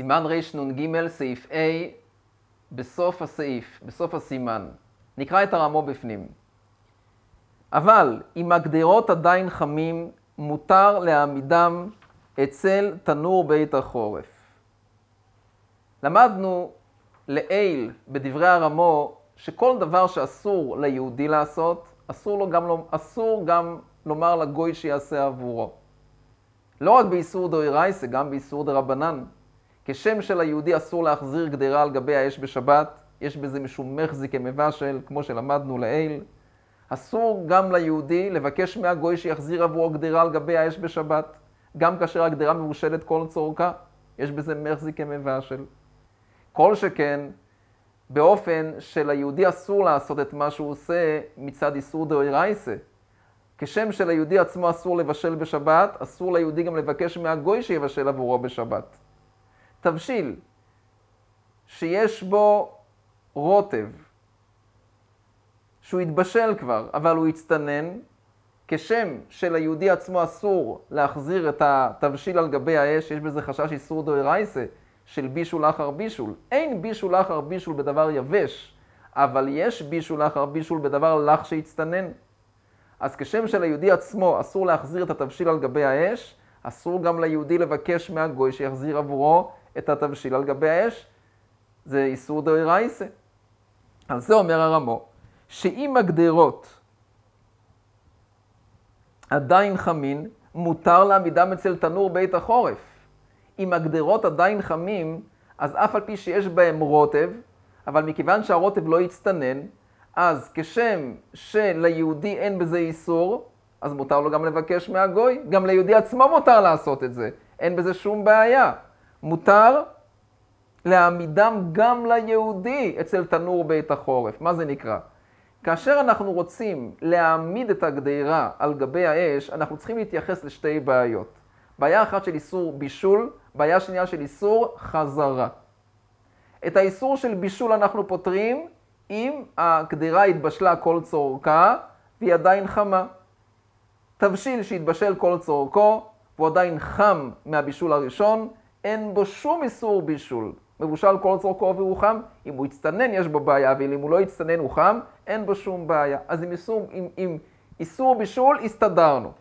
סימן רנ"ג, סעיף A, בסוף הסעיף, בסוף הסימן. נקרא את הרמו בפנים. אבל אם הגדרות עדיין חמים, מותר להעמידם אצל תנור בית החורף. למדנו לעיל בדברי הרמו שכל דבר שאסור ליהודי לעשות, אסור, לו גם, אסור גם לומר לגוי שיעשה עבורו. לא רק באיסור דאורייסה, גם באיסור דרבנן. כשם של היהודי אסור להחזיר גדרה על גבי האש בשבת, יש בזה משום מחזיק כמבשל, כמו שלמדנו לעיל. אסור גם ליהודי לבקש מהגוי שיחזיר עבורו גדרה על גבי האש בשבת, גם כאשר הגדרה מבושלת כל צורכה, יש בזה מחזיק כמבשל. כל שכן, באופן שליהודי אסור לעשות את מה שהוא עושה מצד איסור דאורייסה. כשם שליהודי עצמו אסור לבשל בשבת, אסור ליהודי גם לבקש מהגוי שיבשל עבורו בשבת. תבשיל שיש בו רוטב, שהוא התבשל כבר, אבל הוא הצטנן, כשם שליהודי עצמו אסור להחזיר את התבשיל על גבי האש, יש בזה חשש איסור דאורייסה של בישול אחר בישול. אין בישול אחר בישול בדבר יבש, אבל יש בישול אחר בישול בדבר לח שהצטנן. אז כשם שליהודי עצמו אסור להחזיר את התבשיל על גבי האש, אסור גם ליהודי לבקש מהגוי שיחזיר עבורו את התבשיל על גבי האש. זה איסור דאורייסה. על זה אומר הרמו, שאם הגדרות עדיין חמין, מותר להעמידם אצל תנור בית החורף. אם הגדרות עדיין חמים, אז אף על פי שיש בהם רוטב, אבל מכיוון שהרוטב לא יצטנן, אז כשם שליהודי אין בזה איסור, אז מותר לו גם לבקש מהגוי. גם ליהודי עצמו מותר לעשות את זה, אין בזה שום בעיה. מותר להעמידם גם ליהודי אצל תנור בית החורף. מה זה נקרא? כאשר אנחנו רוצים להעמיד את הגדירה על גבי האש, אנחנו צריכים להתייחס לשתי בעיות. בעיה אחת של איסור בישול, בעיה שנייה של איסור חזרה. את האיסור של בישול אנחנו פותרים אם הגדירה התבשלה כל צורכה והיא עדיין חמה. תבשיל שהתבשל כל צורכו והוא עדיין חם מהבישול הראשון, אין בו שום איסור בישול. מבושל כל צורכו והוא חם, אם הוא יצטנן יש בו בעיה, ואם הוא לא יצטנן הוא חם, אין בו שום בעיה. אז עם איסור, עם, עם איסור בישול הסתדרנו.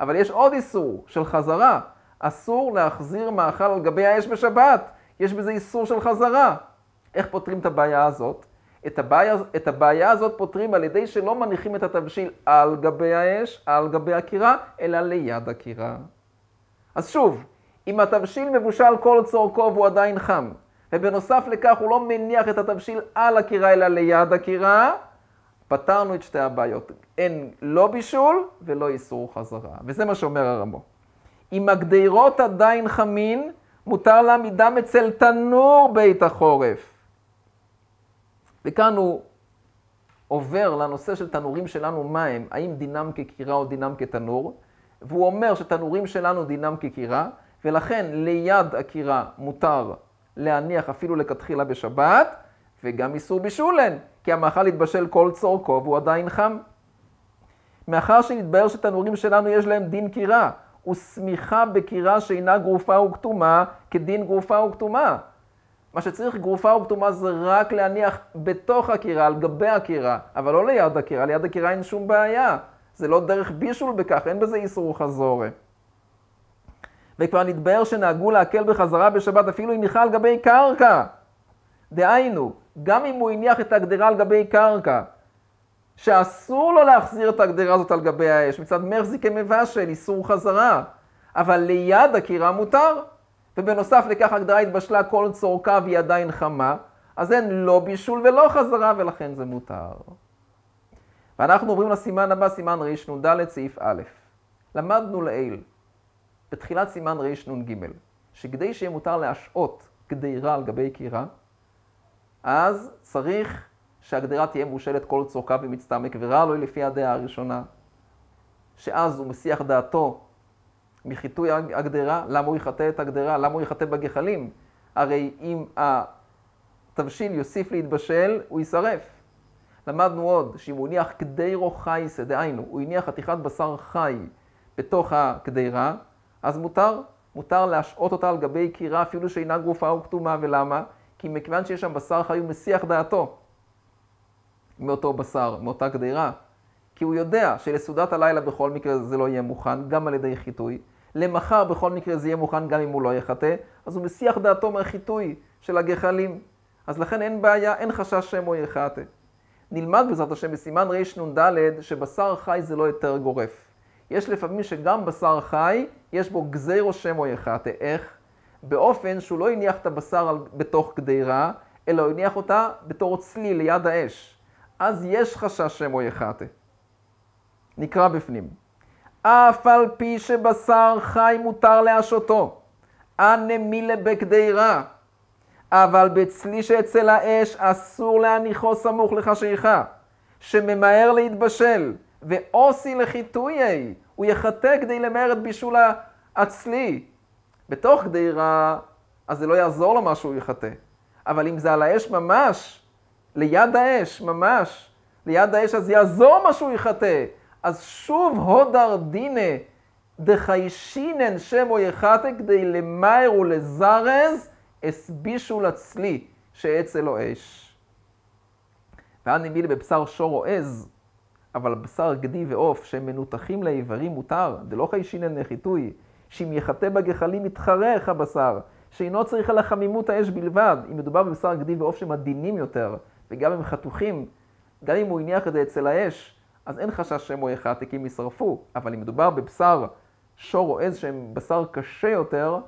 אבל יש עוד איסור של חזרה. אסור להחזיר מאכל על גבי האש בשבת. יש בזה איסור של חזרה. איך פותרים את הבעיה הזאת? את הבעיה, את הבעיה הזאת פותרים על ידי שלא מניחים את התבשיל על גבי האש, על גבי הקירה, אלא ליד הקירה. אז שוב, אם התבשיל מבושל כל צורכו והוא עדיין חם, ובנוסף לכך הוא לא מניח את התבשיל על הקירה אלא ליד הקירה, פתרנו את שתי הבעיות. אין לא בישול ולא איסור חזרה. וזה מה שאומר הרמו. אם הגדרות עדיין חמין, מותר להעמידם אצל תנור בית החורף. וכאן הוא עובר לנושא של תנורים שלנו, מה הם? האם דינם כקירה או דינם כתנור? והוא אומר שתנורים שלנו דינם כקירה, ולכן ליד הקירה מותר להניח אפילו לכתחילה בשבת, וגם איסור בישולן, כי המאכל התבשל כל צורכו והוא עדיין חם. מאחר שנתבהר שתנורים שלנו יש להם דין קירה, ושמיכה בקירה שאינה גרופה וכתומה כדין גרופה וכתומה. מה שצריך גרופה וכתומה זה רק להניח בתוך הקירה, על גבי הקירה, אבל לא ליד הקירה, ליד הקירה אין שום בעיה. זה לא דרך בישול בכך, אין בזה איסור חזורה. וכבר נתבהר שנהגו להקל בחזרה בשבת אפילו הניחה על גבי קרקע. דהיינו, גם אם הוא הניח את הגדרה על גבי קרקע, שאסור לו להחזיר את הגדרה הזאת על גבי האש, מצד מחזיק כמבשל, איסור חזרה, אבל ליד הקירה מותר, ובנוסף לכך הגדרה התבשלה כל צורכה והיא עדיין חמה, אז אין לא בישול ולא חזרה ולכן זה מותר. ואנחנו עוברים לסימן הבא, סימן רנ"ד, סעיף א'. למדנו לעיל, בתחילת סימן רנ"ג, שכדי שיהיה מותר להשעות גדירה על גבי קירה, אז צריך שהגדירה תהיה מושלת כל צורכה ומצטמק, ורע לו לפי הדעה הראשונה, שאז הוא מסיח דעתו מחיטוי הגדרה, למה הוא יחטא את הגדרה, למה הוא יחטא בגחלים? הרי אם התבשיל יוסיף להתבשל, הוא יישרף. למדנו עוד שאם הוא הניח קדירו חייסה, דהיינו, הוא הניח חתיכת בשר חי בתוך הקדירה, אז מותר, מותר להשעות אותה על גבי קירה אפילו שאינה גרופה או כתומה, ולמה? כי מכיוון שיש שם בשר חי הוא מסיח דעתו מאותו בשר, מאותה גדירה. כי הוא יודע שלסעודת הלילה בכל מקרה זה לא יהיה מוכן, גם על ידי חיטוי. למחר בכל מקרה זה יהיה מוכן גם אם הוא לא יחטא, אז הוא מסיח דעתו מהחיטוי של הגחלים. אז לכן אין בעיה, אין חשש שמו יחטא. נלמד בעזרת השם בסימן רנ"ד שבשר חי זה לא יותר גורף. יש לפעמים שגם בשר חי, יש בו גזירו שמו יחטא. איך? באופן שהוא לא הניח את הבשר על, בתוך גדירה, אלא הוא הניח אותה בתור צלי ליד האש. אז יש חשש שמו יחטא. נקרא בפנים. אף על פי שבשר חי מותר להשותו, הנמילה בגדירה, אבל בצלי שאצל האש אסור להניחו סמוך לחשיכה, שממהר להתבשל, ואוסי לחיטויי, הוא יחטא כדי למהר את בישול הצלי. בתוך גדירה, אז זה לא יעזור לו מה שהוא יחטא. אבל אם זה על האש ממש, ליד האש, ממש, ליד האש, אז יעזור מה שהוא יחטא. אז שוב הודר דינא דחיישינן שמו יחטא כדי למהר ולזרז הסבישו לצלי שאצל לו אש. ואז נביא לי בבשר שור או עז, אבל בשר גדי ועוף שהם מנותחים לאיברים מותר, דלא חיישינן נחיתוי, שאם יחטא בגחלים יתחרך הבשר, שאינו צריך על החמימות האש בלבד, אם מדובר בבשר גדי ועוף שהם עדינים יותר, וגם הם חתוכים, גם אם הוא הניח את זה אצל האש, אז אין חשש שהם או יחטא כי הם ישרפו, אבל אם מדובר בבשר שור או עז שהם בשר קשה יותר,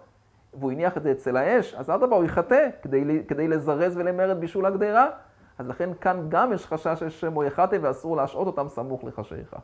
והוא הניח את זה אצל האש, אז אדרבה הוא יחטא כדי, כדי לזרז ולמר את בישול הגדרה. אז לכן כאן גם יש חשש ששם או יחטא ואסור להשעות אותם סמוך לחשיכה.